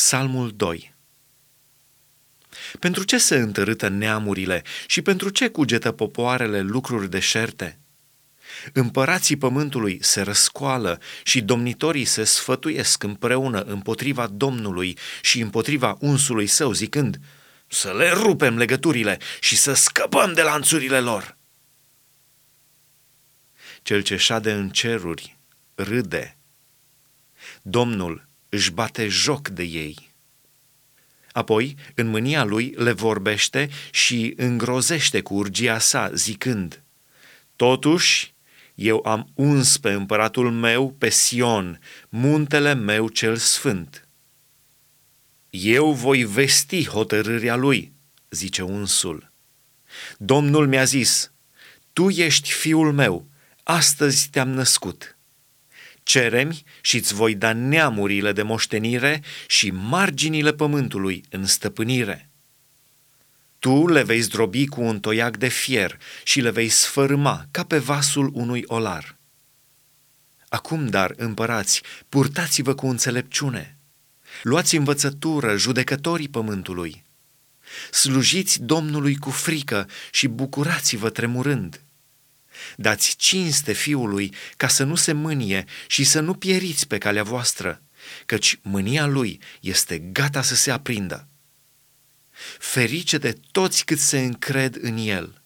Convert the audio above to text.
Psalmul 2 Pentru ce se întărâtă neamurile și pentru ce cugetă popoarele lucruri deșerte? Împărații pământului se răscoală și domnitorii se sfătuiesc împreună împotriva Domnului și împotriva unsului său, zicând, să le rupem legăturile și să scăpăm de lanțurile lor. Cel ce șade în ceruri râde. Domnul își bate joc de ei. Apoi, în mânia lui, le vorbește și îngrozește cu urgia sa, zicând, Totuși, eu am uns pe împăratul meu, pe Sion, muntele meu cel sfânt. Eu voi vesti hotărârea lui, zice unsul. Domnul mi-a zis, tu ești fiul meu, astăzi te-am născut. Ceremi și îți voi da neamurile de moștenire și marginile pământului în stăpânire. Tu le vei zdrobi cu un toiac de fier și le vei sfărâma ca pe vasul unui olar. Acum, dar, împărați, purtați-vă cu înțelepciune. Luați învățătură, judecătorii pământului. Slujiți Domnului cu frică și bucurați-vă tremurând. Dați cinste fiului ca să nu se mânie și să nu pieriți pe calea voastră, căci mânia lui este gata să se aprindă. Ferice de toți cât se încred în el.